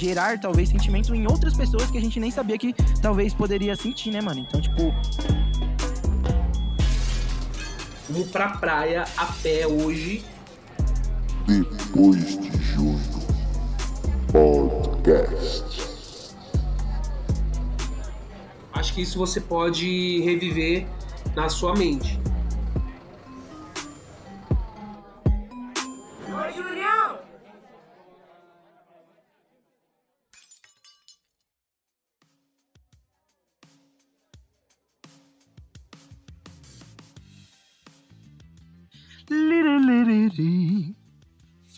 gerar, talvez, sentimento em outras pessoas que a gente nem sabia que talvez poderia sentir, né, mano? Então, tipo. Vamos pra praia a pé hoje. Depois de junho. Podcast. Acho que isso você pode reviver na sua mente.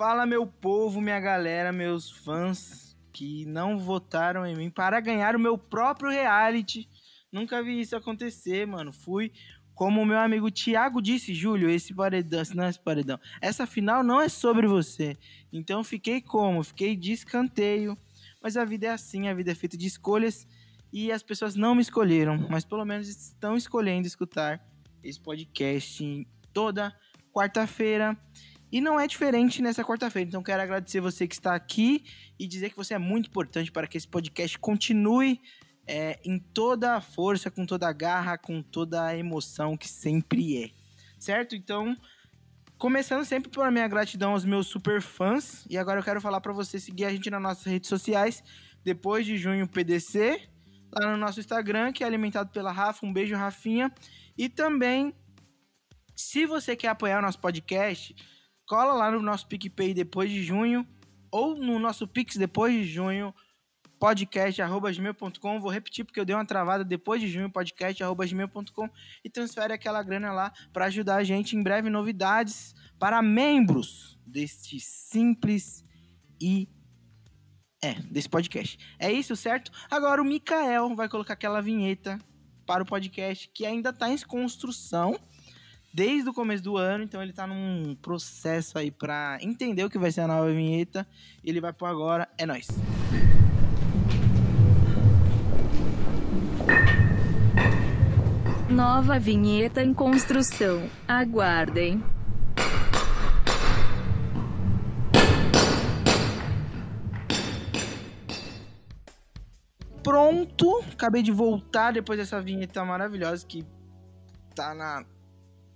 Fala meu povo, minha galera, meus fãs que não votaram em mim para ganhar o meu próprio reality. Nunca vi isso acontecer, mano. Fui como o meu amigo Thiago disse, Júlio, esse paredão, não é esse paredão. Essa final não é sobre você. Então fiquei como? Fiquei de escanteio. Mas a vida é assim, a vida é feita de escolhas e as pessoas não me escolheram, mas pelo menos estão escolhendo escutar esse podcast toda quarta-feira. E não é diferente nessa quarta-feira. Então quero agradecer você que está aqui e dizer que você é muito importante para que esse podcast continue é, em toda a força, com toda a garra, com toda a emoção que sempre é. Certo? Então, começando sempre por minha gratidão aos meus super fãs. E agora eu quero falar para você seguir a gente nas nossas redes sociais. Depois de junho PDC, lá no nosso Instagram, que é alimentado pela Rafa. Um beijo, Rafinha. E também, se você quer apoiar o nosso podcast cola lá no nosso PicPay depois de junho ou no nosso Pix depois de junho, podcast.gmail.com. Vou repetir porque eu dei uma travada depois de junho, podcast.gmail.com e transfere aquela grana lá para ajudar a gente. Em breve, novidades para membros deste simples e. É, desse podcast. É isso, certo? Agora o Mikael vai colocar aquela vinheta para o podcast que ainda está em construção desde o começo do ano, então ele tá num processo aí pra entender o que vai ser a nova vinheta. Ele vai por agora, é nóis. Nova vinheta em construção. Aguardem. Pronto, acabei de voltar depois dessa vinheta maravilhosa que tá na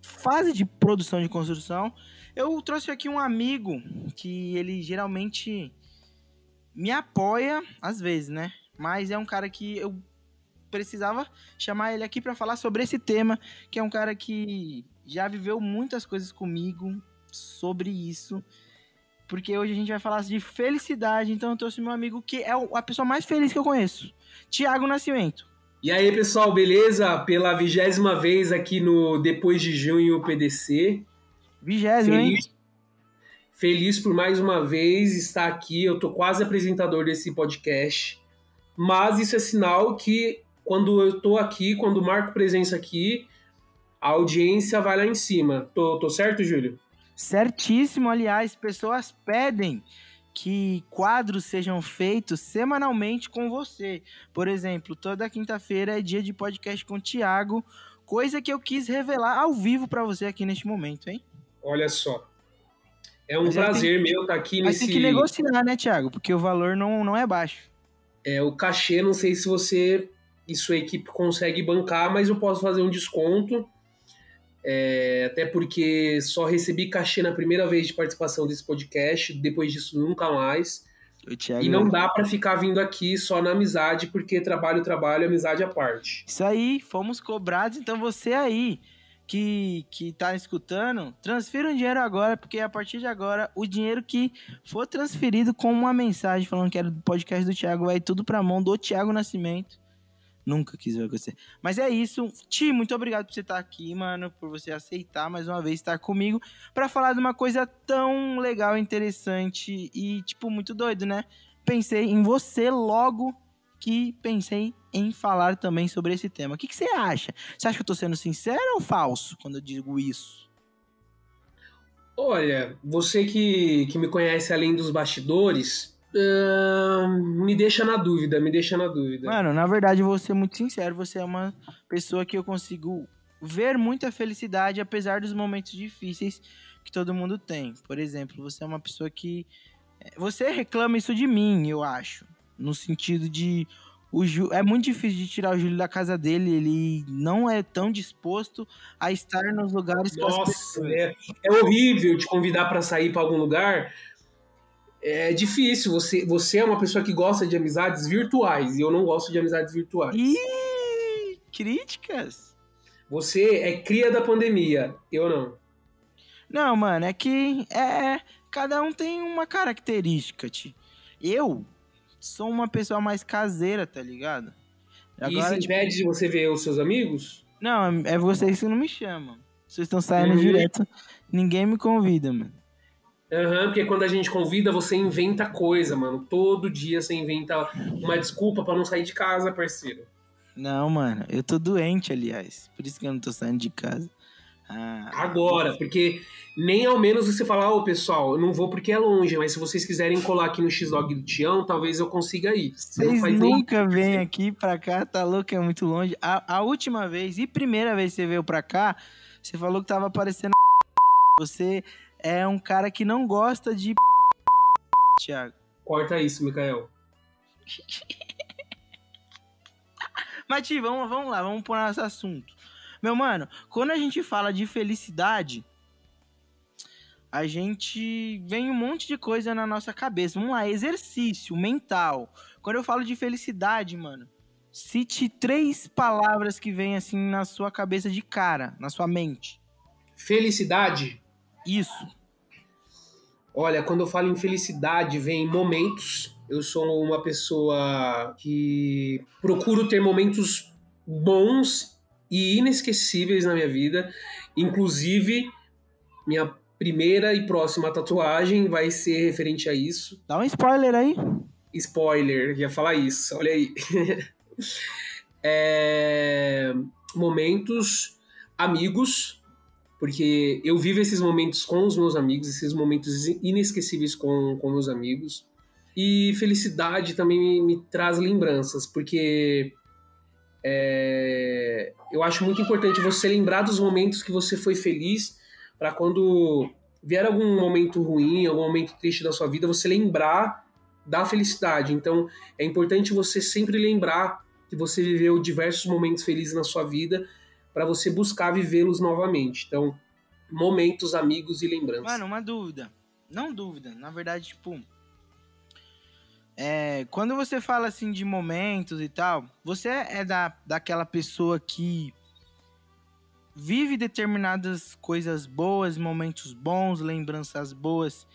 fase de produção de construção, eu trouxe aqui um amigo que ele geralmente me apoia às vezes, né? Mas é um cara que eu precisava chamar ele aqui para falar sobre esse tema, que é um cara que já viveu muitas coisas comigo sobre isso. Porque hoje a gente vai falar de felicidade, então eu trouxe meu amigo que é a pessoa mais feliz que eu conheço, Tiago Nascimento. E aí, pessoal, beleza? Pela vigésima vez aqui no Depois de Junho PDC. Vigésima, hein? Feliz por mais uma vez estar aqui. Eu tô quase apresentador desse podcast. Mas isso é sinal que quando eu tô aqui, quando marco presença aqui, a audiência vai lá em cima. Tô, tô certo, Júlio? Certíssimo, aliás, pessoas pedem que quadros sejam feitos semanalmente com você. Por exemplo, toda quinta-feira é dia de podcast com o Thiago, coisa que eu quis revelar ao vivo para você aqui neste momento, hein? Olha só. É um mas prazer meu estar tá aqui mas nesse. Mas tem que negociar, né, Thiago? Porque o valor não, não é baixo. É, o cachê, não sei se você e sua equipe consegue bancar, mas eu posso fazer um desconto. É, até porque só recebi cachê na primeira vez de participação desse podcast, depois disso nunca mais. E não dá para ficar vindo aqui só na amizade, porque trabalho, trabalho, amizade à parte. Isso aí, fomos cobrados, então você aí que, que tá escutando, transfira um dinheiro agora, porque a partir de agora, o dinheiro que for transferido com uma mensagem falando que era do podcast do Thiago, vai tudo pra mão do Thiago Nascimento. Nunca quis ver você. Mas é isso. Ti, muito obrigado por você estar aqui, mano. Por você aceitar mais uma vez estar comigo. para falar de uma coisa tão legal, interessante e, tipo, muito doido, né? Pensei em você logo que pensei em falar também sobre esse tema. O que, que você acha? Você acha que eu tô sendo sincero ou falso quando eu digo isso? Olha, você que, que me conhece além dos bastidores, Uh, me deixa na dúvida, me deixa na dúvida. Mano, na verdade, vou ser muito sincero, você é uma pessoa que eu consigo ver muita felicidade apesar dos momentos difíceis que todo mundo tem. Por exemplo, você é uma pessoa que. Eh, você reclama isso de mim, eu acho. No sentido de. O Ju... É muito difícil de tirar o Júlio da casa dele. Ele não é tão disposto a estar nos lugares Nossa, é, é horrível te convidar pra sair pra algum lugar. É difícil. Você, você é uma pessoa que gosta de amizades virtuais e eu não gosto de amizades virtuais. Ih, críticas? Você é cria da pandemia, eu não. Não, mano, é que é, cada um tem uma característica, ti. Eu sou uma pessoa mais caseira, tá ligado? e isso tipo, impede de você ver os seus amigos? não, é vocês que não me chamam. Vocês estão saindo Uhum. direto. Ninguém me convida, mano. Aham, porque quando a gente convida, você inventa coisa, mano. Todo dia você inventa uma desculpa pra não sair de casa, parceiro. Não, mano, eu tô doente, aliás. Por isso que eu não tô saindo de casa. Ah, Agora, porque nem ao menos você falar, ô pessoal, eu não vou porque é longe, mas se vocês quiserem colar aqui no X-Log do Tião, talvez eu consiga ir. Vocês nem nunca vêm aqui pra cá, tá louco, é muito longe. A, a última vez e primeira vez que você veio pra cá, você falou que tava aparecendo. Você é um cara que não gosta de. Thiago. Corta isso, Mikael. Mas, Ti, vamos, vamos lá, vamos pôr nosso assunto. Meu mano, quando a gente fala de felicidade, a gente vem um monte de coisa na nossa cabeça. Vamos lá, exercício mental. Quando eu falo de felicidade, mano, cite três palavras que vêm assim na sua cabeça de cara, na sua mente. Felicidade. Isso. Olha, quando eu falo em felicidade, vem momentos. Eu sou uma pessoa que procuro ter momentos bons e inesquecíveis na minha vida. Inclusive, minha primeira e próxima tatuagem vai ser referente a isso. Dá um spoiler aí. Spoiler, ia falar isso, olha aí. É, Momentos amigos, porque eu vivo esses momentos com os meus amigos, esses momentos inesquecíveis com, com meus amigos. E felicidade também me, me traz lembranças, porque é, eu acho muito importante você lembrar dos momentos que você foi feliz, para quando vier algum momento ruim, algum momento triste da sua vida, você lembrar da felicidade. Então, é importante você sempre lembrar que você viveu diversos momentos felizes na sua vida para você buscar vivê-los novamente. Então, momentos, amigos e lembranças. Mano, uma dúvida. Não dúvida, na verdade, tipo. É, quando você fala assim de momentos e tal, você é da, daquela pessoa que vive determinadas coisas boas, momentos bons, lembranças boas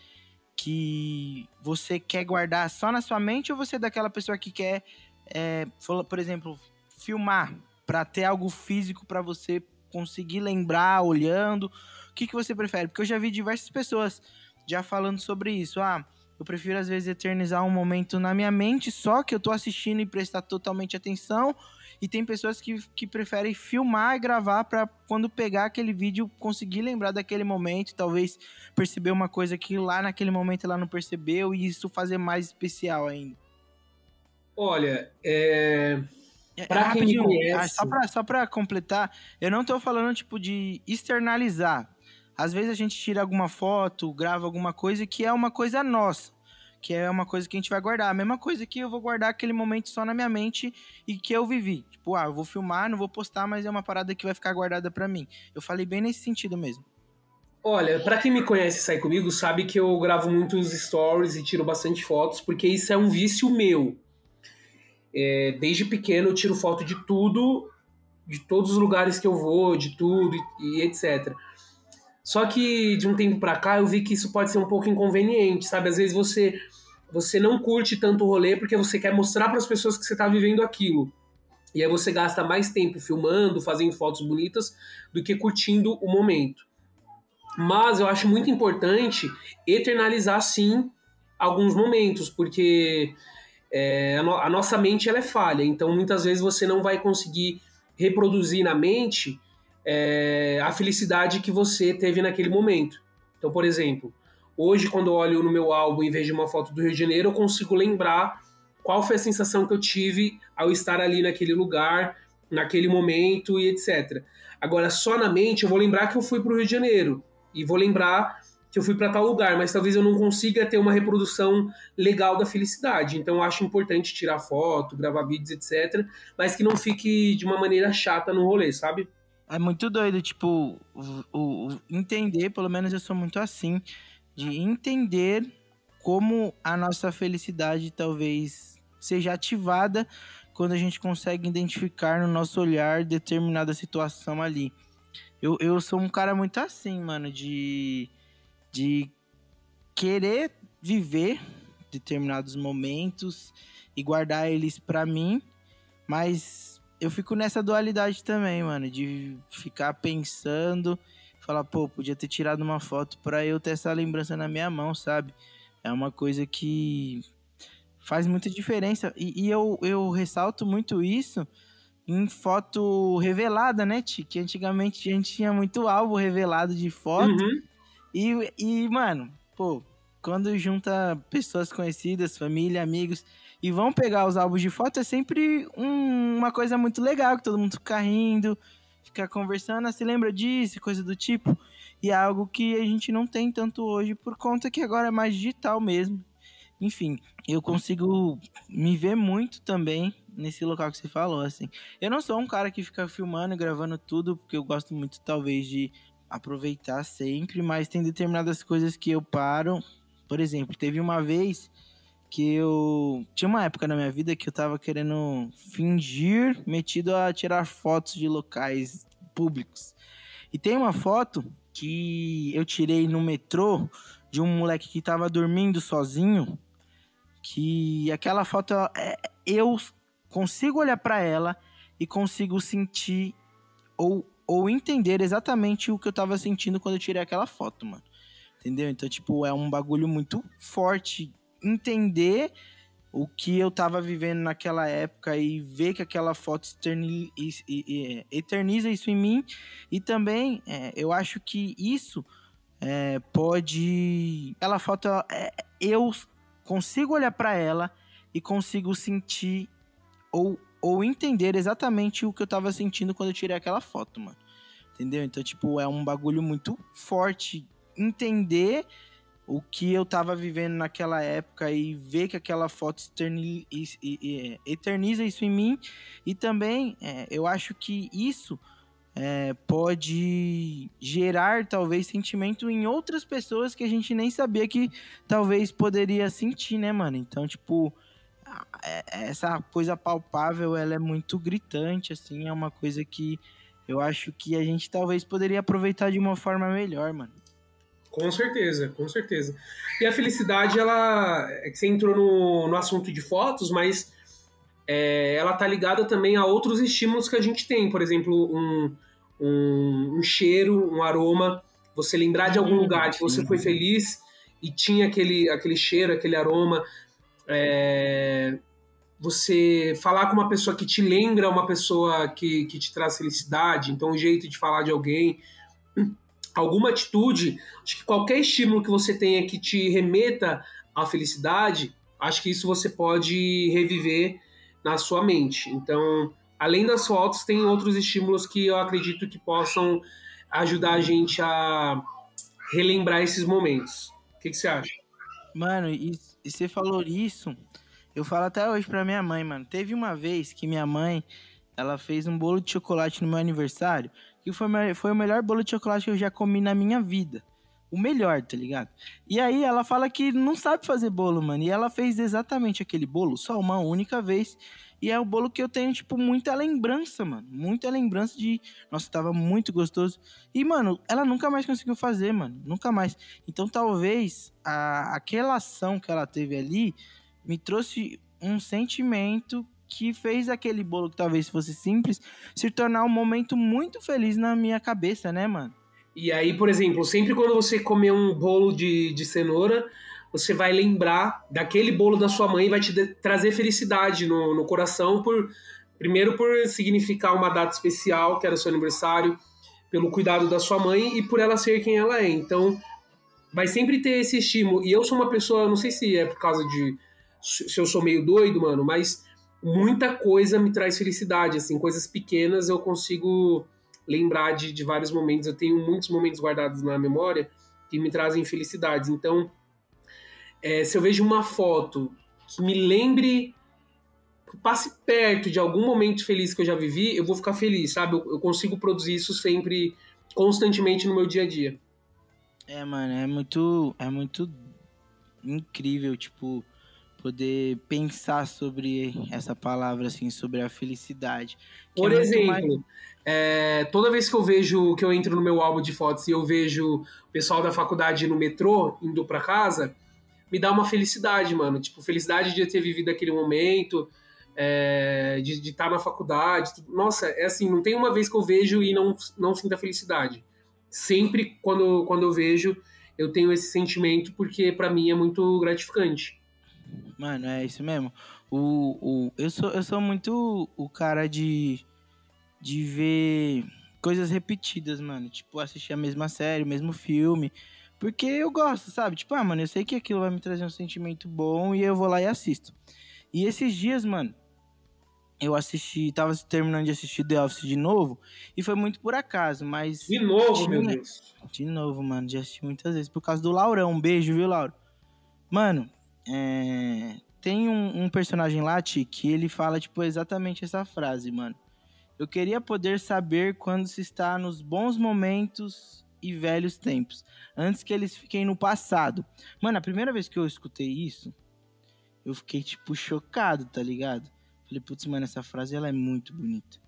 que você quer guardar só na sua mente ou você é daquela pessoa que quer, é, por exemplo, filmar para ter algo físico para você conseguir lembrar olhando? O que, que você prefere? Porque eu já vi diversas pessoas já falando sobre isso. Ah, eu prefiro às vezes eternizar um momento na minha mente só que eu tô assistindo e prestar totalmente atenção. E tem pessoas que, que preferem filmar e gravar para quando pegar aquele vídeo conseguir lembrar daquele momento, talvez perceber uma coisa que lá naquele momento ela não percebeu e isso fazer mais especial ainda. Olha, é, É, Pra quem me rapidinho, conhece- só, pra, só pra completar, eu não tô falando, tipo, de externalizar. Às vezes a gente tira alguma foto, grava alguma coisa que é uma coisa nossa. Que é uma coisa que a gente vai guardar. A mesma coisa que eu vou guardar aquele momento só na minha mente e que eu vivi. Tipo, ah, eu vou filmar, não vou postar, mas é uma parada que vai ficar guardada pra mim. Eu falei bem nesse sentido mesmo. Olha, pra quem me conhece e sai comigo, sabe que eu gravo muitos stories e tiro bastante fotos, porque isso é um vício meu. É, desde pequeno eu tiro foto de tudo, de todos os lugares que eu vou, de tudo e, e etc. Só que de um tempo pra cá eu vi que isso pode ser um pouco inconveniente, sabe? Às vezes você você não curte tanto o rolê porque você quer mostrar para as pessoas que você tá vivendo aquilo. E aí você gasta mais tempo filmando, fazendo fotos bonitas, do que curtindo o momento. Mas eu acho muito importante eternalizar, sim, alguns momentos, porque é, a, no- a nossa mente ela é falha, então muitas vezes você não vai conseguir reproduzir na mente é, a felicidade que você teve naquele momento. Então, por exemplo, hoje, quando eu olho no meu álbum e vejo uma foto do Rio de Janeiro, eu consigo lembrar qual foi a sensação que eu tive ao estar ali naquele lugar, naquele momento e etc. Agora, só na mente, eu vou lembrar que eu fui para o Rio de Janeiro e vou lembrar que eu fui para tal lugar, mas talvez eu não consiga ter uma reprodução legal da felicidade. Então eu acho importante tirar foto, gravar vídeos, etc, mas que não fique de uma maneira chata no rolê, sabe? É muito doido, tipo, o, o, entender, pelo menos eu sou muito assim, de entender como a nossa felicidade talvez seja ativada quando a gente consegue identificar no nosso olhar determinada situação ali. Eu, eu sou um cara muito assim, mano, de, de querer viver determinados momentos e guardar eles para mim, mas eu fico nessa dualidade também, mano, de ficar pensando, falar, pô, podia ter tirado uma foto para eu ter essa lembrança na minha mão, sabe? É uma coisa que faz muita diferença. E, e eu, eu ressalto muito isso em foto revelada, né, Ti? Que antigamente a gente tinha muito álbum revelado de foto. Uhum. E, e, mano, pô, quando junta pessoas conhecidas, família, amigos, e vão pegar os álbuns de foto, é sempre um, uma coisa muito legal, que todo mundo fica rindo, fica conversando, ah, se lembra disso, coisa do tipo. E é algo que a gente não tem tanto hoje, por conta que agora é mais digital mesmo. Enfim, eu consigo me ver muito também nesse local que você falou, assim. Eu não sou um cara que fica filmando e gravando tudo, porque eu gosto muito, talvez, de aproveitar sempre, mas tem determinadas coisas que eu paro. Por exemplo, teve uma vez que eu. Tinha uma época na minha vida que eu tava querendo fingir metido a tirar fotos de locais públicos. E tem uma foto que eu tirei no metrô de um moleque que tava dormindo sozinho que aquela foto é, eu consigo olhar para ela e consigo sentir ou, ou entender exatamente o que eu tava sentindo quando eu tirei aquela foto, mano. Entendeu? Então, tipo, é um bagulho muito forte entender o que eu tava vivendo naquela época e ver que aquela foto eterniza isso em mim. E também, é, eu acho que isso é, pode. Aquela foto, é, eu consigo olhar para ela e consigo sentir ou, ou entender exatamente o que eu tava sentindo quando eu tirei aquela foto, mano. Entendeu? Então, tipo, é um bagulho muito forte entender o que eu tava vivendo naquela época e ver que aquela foto eterniza isso em mim. E também, é, eu acho que isso é, pode gerar talvez sentimento em outras pessoas que a gente nem sabia que talvez poderia sentir, né, mano? Então, tipo, é, essa coisa palpável, ela é muito gritante, assim, é uma coisa que eu acho que a gente talvez poderia aproveitar de uma forma melhor, mano. Com certeza, com certeza. E a felicidade, ela. É que você entrou no, no assunto de fotos, mas é, ela tá ligada também a outros estímulos que a gente tem. Por exemplo, um, um, um cheiro, um aroma. Você lembrar de algum lugar que você foi feliz e tinha aquele, aquele cheiro, aquele aroma. É, você falar com uma pessoa que te lembra uma pessoa que, que te traz felicidade, então um jeito de falar de alguém, alguma atitude, acho que qualquer estímulo que você tenha que te remeta à felicidade, acho que isso você pode reviver na sua mente. Então, além das fotos, tem outros estímulos que eu acredito que possam ajudar a gente a relembrar esses momentos. O que, que você acha? Mano, e, e você falou isso, eu falo até hoje pra minha mãe, mano. Teve uma vez que minha mãe, ela fez um bolo de chocolate no meu aniversário, que foi, foi o melhor bolo de chocolate que eu já comi na minha vida. O melhor, tá ligado? E aí ela fala que não sabe fazer bolo, mano. E ela fez exatamente aquele bolo só uma única vez. E é o bolo que eu tenho, tipo, muita lembrança, mano. Muita lembrança de. Nossa, tava muito gostoso. E, mano, ela nunca mais conseguiu fazer, mano. Nunca mais. Então, talvez a, aquela ação que ela teve ali me trouxe um sentimento que fez aquele bolo que talvez fosse simples se tornar um momento muito feliz na minha cabeça, né, mano? E aí, por exemplo, sempre quando você comer um bolo de, de cenoura, você vai lembrar daquele bolo da sua mãe e vai te trazer felicidade no, no coração, por primeiro por significar uma data especial, que era o seu aniversário, pelo cuidado da sua mãe e por ela ser quem ela é. Então, vai sempre ter esse estímulo. E eu sou uma pessoa, não sei se é por causa de se eu sou meio doido, mano, mas muita coisa me traz felicidade, assim, coisas pequenas eu consigo lembrar de, de vários momentos. Eu tenho muitos momentos guardados na memória que me trazem felicidades. Então, é, se eu vejo uma foto que me lembre, que passe perto de algum momento feliz que eu já vivi, eu vou ficar feliz, sabe? Eu, eu consigo produzir isso sempre, constantemente no meu dia a dia. É, mano, é muito, é muito incrível, tipo, poder pensar sobre essa palavra, assim, sobre a felicidade. Por é exemplo, mais... é, toda vez que eu vejo, que eu entro no meu álbum de fotos e eu vejo o pessoal da faculdade no metrô indo para casa, me dá uma felicidade, mano. Tipo, felicidade de ter vivido aquele momento, é, de estar tá na faculdade. Nossa, é assim, não tem uma vez que eu vejo e não, não sinta felicidade. Sempre quando, quando eu vejo, eu tenho esse sentimento porque para mim é muito gratificante. Mano, é isso mesmo. O, o, eu, sou, eu sou muito o cara de, de ver coisas repetidas, mano. Tipo, assistir a mesma série, o mesmo filme. Porque eu gosto, sabe? Tipo, ah, mano, eu sei que aquilo vai me trazer um sentimento bom e eu vou lá e assisto. E esses dias, mano, eu assisti, tava terminando de assistir The Office de novo, e foi muito por acaso, mas. De novo, meu Deus. De novo, mano, já assisti muitas vezes, por causa do Laurão. Um beijo, viu, Lauro? Mano, é, tem um, um, personagem lá, Ti, que ele fala, tipo, exatamente essa frase, mano. Eu queria poder saber quando se está nos bons momentos e velhos tempos, antes que eles fiquem no passado. Mano, a primeira vez que eu escutei isso, eu fiquei, tipo, chocado, tá ligado? Falei, putz, mano, essa frase ela é muito bonita.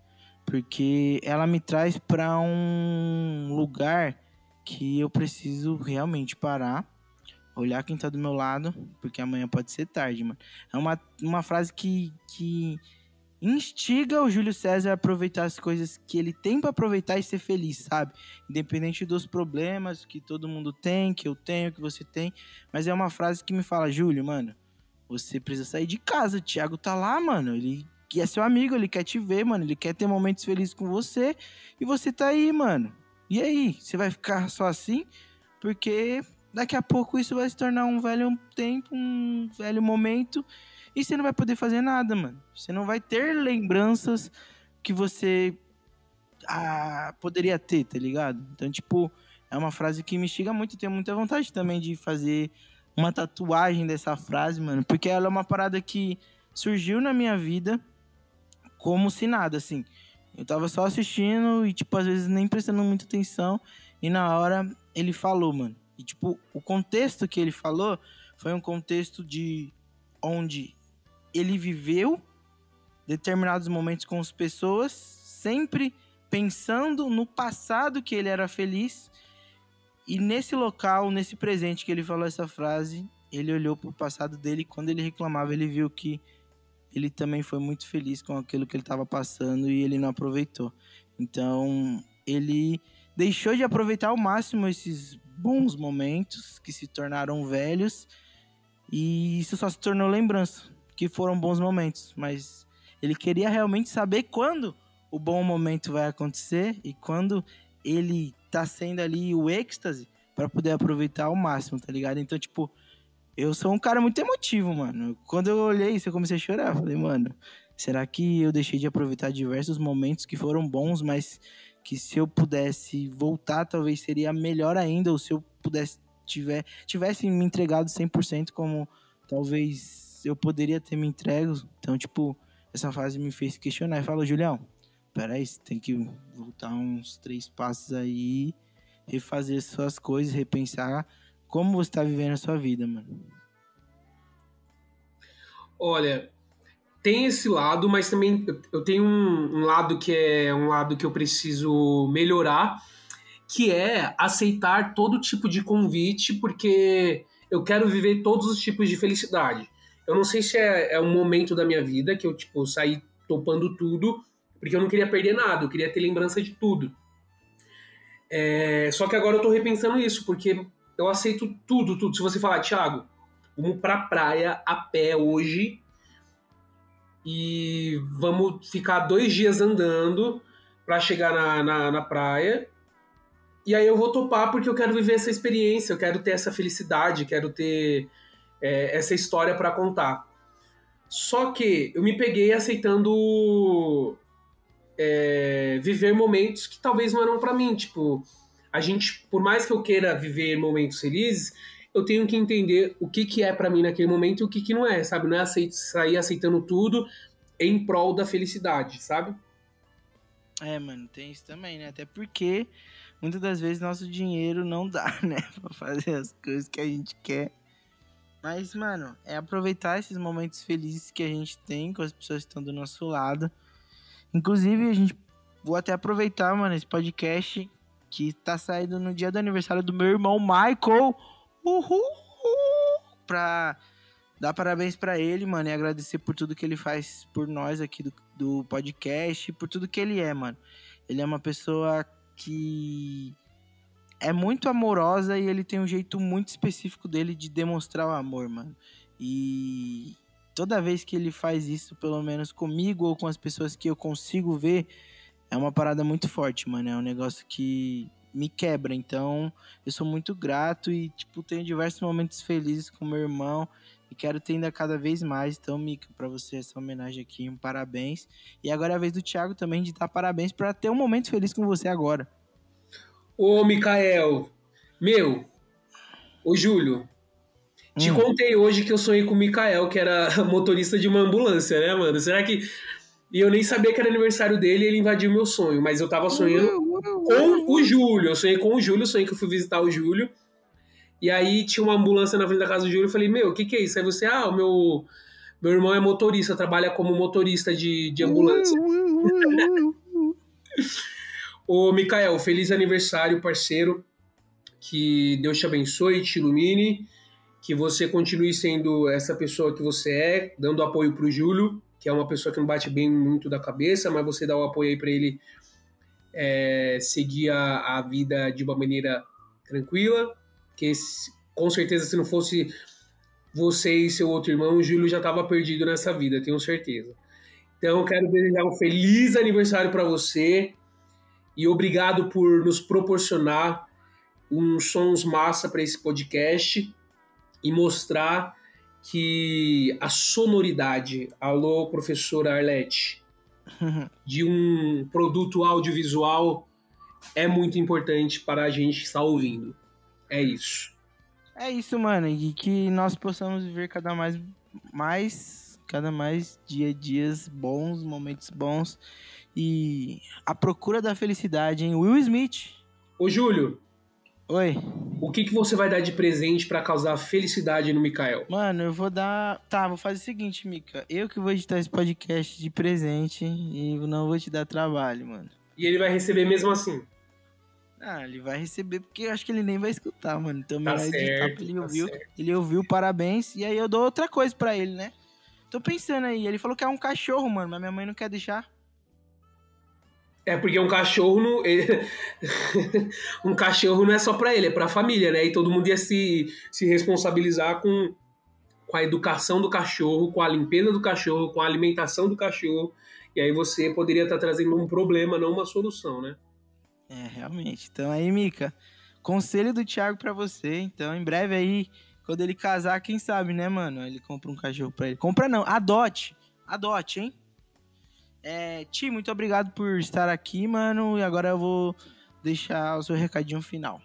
Porque ela me traz pra um lugar que eu preciso realmente parar olhar quem tá do meu lado, porque amanhã pode ser tarde, mano. É uma, uma frase que, que instiga o Júlio César a aproveitar as coisas que ele tem para aproveitar e ser feliz, sabe? Independente dos problemas que todo mundo tem, que eu tenho, que você tem. Mas é uma frase que me fala, Júlio, mano, você precisa sair de casa. O Thiago tá lá, mano. Ele é seu amigo, ele quer te ver, mano. Ele quer ter momentos felizes com você. E você tá aí, mano. E aí? Você vai ficar só assim? Porque daqui a pouco isso vai se tornar um velho tempo, um velho momento, e você não vai poder fazer nada, mano. Você não vai ter lembranças que você ah, poderia ter, tá ligado? Então, tipo, é uma frase que me instiga muito. Tenho muita vontade também de fazer uma tatuagem dessa frase, mano, porque ela é uma parada que surgiu na minha vida como se nada, assim. Eu tava só assistindo e, tipo, às vezes nem prestando muita atenção. E na hora ele falou, mano. E, tipo, o contexto que ele falou foi um contexto de onde ele viveu determinados momentos com as pessoas, sempre pensando no passado que ele era feliz. E nesse local, nesse presente que ele falou essa frase, ele olhou para o passado dele e quando ele reclamava, ele viu que ele também foi muito feliz com aquilo que ele estava passando e ele não aproveitou. Então, ele deixou de aproveitar ao máximo esses bons momentos que se tornaram velhos e isso só se tornou lembrança, que foram bons momentos, mas ele queria realmente saber quando o bom momento vai acontecer e quando ele tá sendo ali o êxtase para poder aproveitar ao máximo, tá ligado? Então, tipo, eu sou um cara muito emotivo, mano. Quando eu olhei isso, eu comecei a chorar. Falei, mano, será que eu deixei de aproveitar diversos momentos que foram bons, mas que se eu pudesse voltar, talvez seria melhor ainda, ou se eu pudesse tiver, tivesse me entregado 100% como talvez eu poderia ter me entregue. Então, tipo, essa fase me fez questionar. E falou, Julião, peraí, você tem que voltar uns três passos aí, refazer suas coisas, repensar como você tá vivendo a sua vida, mano. Olha, tem esse lado, mas também eu tenho um, um, lado que é um lado que eu preciso melhorar, que é aceitar todo tipo de convite, porque eu quero viver todos os tipos de felicidade. Eu não sei se é, é um momento da minha vida que eu tipo saí topando tudo, porque eu não queria perder nada, eu queria ter lembrança de tudo. É, só que agora eu tô repensando isso, porque eu aceito tudo, tudo. Se você falar, Thiago, vamos pra praia a pé hoje, e vamos ficar dois dias andando para chegar na, na, na, praia. E aí eu vou topar porque eu quero viver essa experiência, eu quero ter essa felicidade, quero ter é, essa história para contar. Só que eu me peguei aceitando é, viver momentos que talvez não eram para mim, tipo a gente, por mais que eu queira viver momentos felizes, eu tenho que entender o que, que é para mim naquele momento e o que, que não é, sabe? Não é aceit sair aceitando tudo em prol da felicidade, sabe? É, mano, tem isso também, né? Até porque muitas das vezes nosso dinheiro não dá, né? Pra fazer as coisas que a gente quer. Mas, mano, é aproveitar esses momentos felizes que a gente tem com as pessoas que estão do nosso lado. Inclusive, a gente. Vou até aproveitar, mano, esse podcast que tá saindo no dia do aniversário do meu irmão Michael. Uhul! Pra dar parabéns para ele, mano, e agradecer por tudo que ele faz por nós aqui do, do podcast, por tudo que ele é, mano. Ele é uma pessoa que é muito amorosa e ele tem um jeito muito específico dele de demonstrar o amor, mano. E toda vez que ele faz isso, pelo menos comigo ou com as pessoas que eu consigo ver, é uma parada muito forte, mano. É um negócio que me quebra. Então, eu sou muito grato e, tipo, tenho diversos momentos felizes com meu irmão e quero ter ainda cada vez mais. Então, Mica, para você essa homenagem aqui, um parabéns. E agora é a vez do Thiago também de dar parabéns para ter um momento feliz com você agora. Ô, Mikael, meu, ô Júlio, te Hum. contei hoje que eu sonhei com o Mikael, que era motorista de uma ambulância, né, mano? Será que. E eu nem sabia que era aniversário dele e ele invadiu meu sonho, mas eu tava sonhando com o Júlio. Eu sonhei com o Júlio, sonhei que eu fui visitar o Júlio. E aí tinha uma ambulância na frente da casa do Júlio. Eu falei, meu, o que, que é isso? Aí você, ah, o meu, meu irmão é motorista, trabalha como motorista de, de ambulância. Ô, Mikael, feliz aniversário, parceiro. Que Deus te abençoe, te ilumine. Que você continue sendo essa pessoa que você é, dando apoio pro Júlio, que é uma pessoa que não bate bem muito da cabeça, mas você dá o apoio aí pra ele é, seguir a, a vida de uma maneira tranquila. Que com certeza, se não fosse você e seu outro irmão, o Júlio já estava perdido nessa vida, tenho certeza. Então, quero desejar um feliz aniversário para você e obrigado por nos proporcionar uns sons massa para esse podcast e mostrar que a sonoridade, alô, professora Arlete, de um produto audiovisual é muito importante para a gente estar ouvindo. É isso. É isso, mano, e que nós possamos viver cada mais, mais, cada mais dia dias bons, momentos bons e a procura da felicidade, hein? Will Smith. Ô, Júlio, Oi. o que, que você vai dar de presente para causar felicidade no Mikael? Mano, eu vou dar. Tá, vou fazer o seguinte, Mika. Eu que vou editar esse podcast de presente e não vou te dar trabalho, mano. E ele vai receber mesmo assim. Ah, ele vai receber porque eu acho que ele nem vai escutar, mano. Então, Tá melhor editar certo, ele tá ouviu. Ele ouviu, parabéns. E aí eu dou outra coisa pra ele, né? Tô pensando aí. Ele falou que é um cachorro, mano, mas minha mãe não quer deixar. É porque um cachorro não. um cachorro não é só para ele, é para a família, né? E todo mundo ia se, se responsabilizar com, com a educação do cachorro, com a limpeza do cachorro, com a alimentação do cachorro. E aí você poderia estar trazendo um problema, não uma solução, né? É, realmente. Então aí, Mica, conselho do Thiago pra você. Então, em breve aí, quando ele casar, quem sabe, né, mano? Ele compra um cachorro pra ele. Compra não, adote. Adote, hein? É, Ti, muito obrigado por estar aqui, mano. E agora eu vou deixar o seu recadinho final.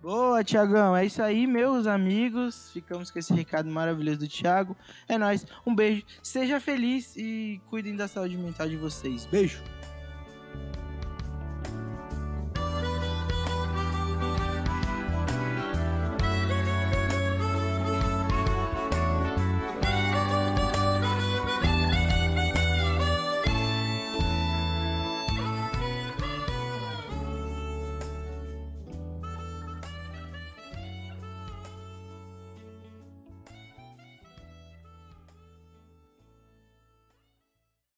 Boa, Tiagão. É isso aí, meus amigos. Ficamos com esse recado maravilhoso do Thiago. É nóis. Um beijo. Seja feliz e cuidem da saúde mental de vocês. Beijo.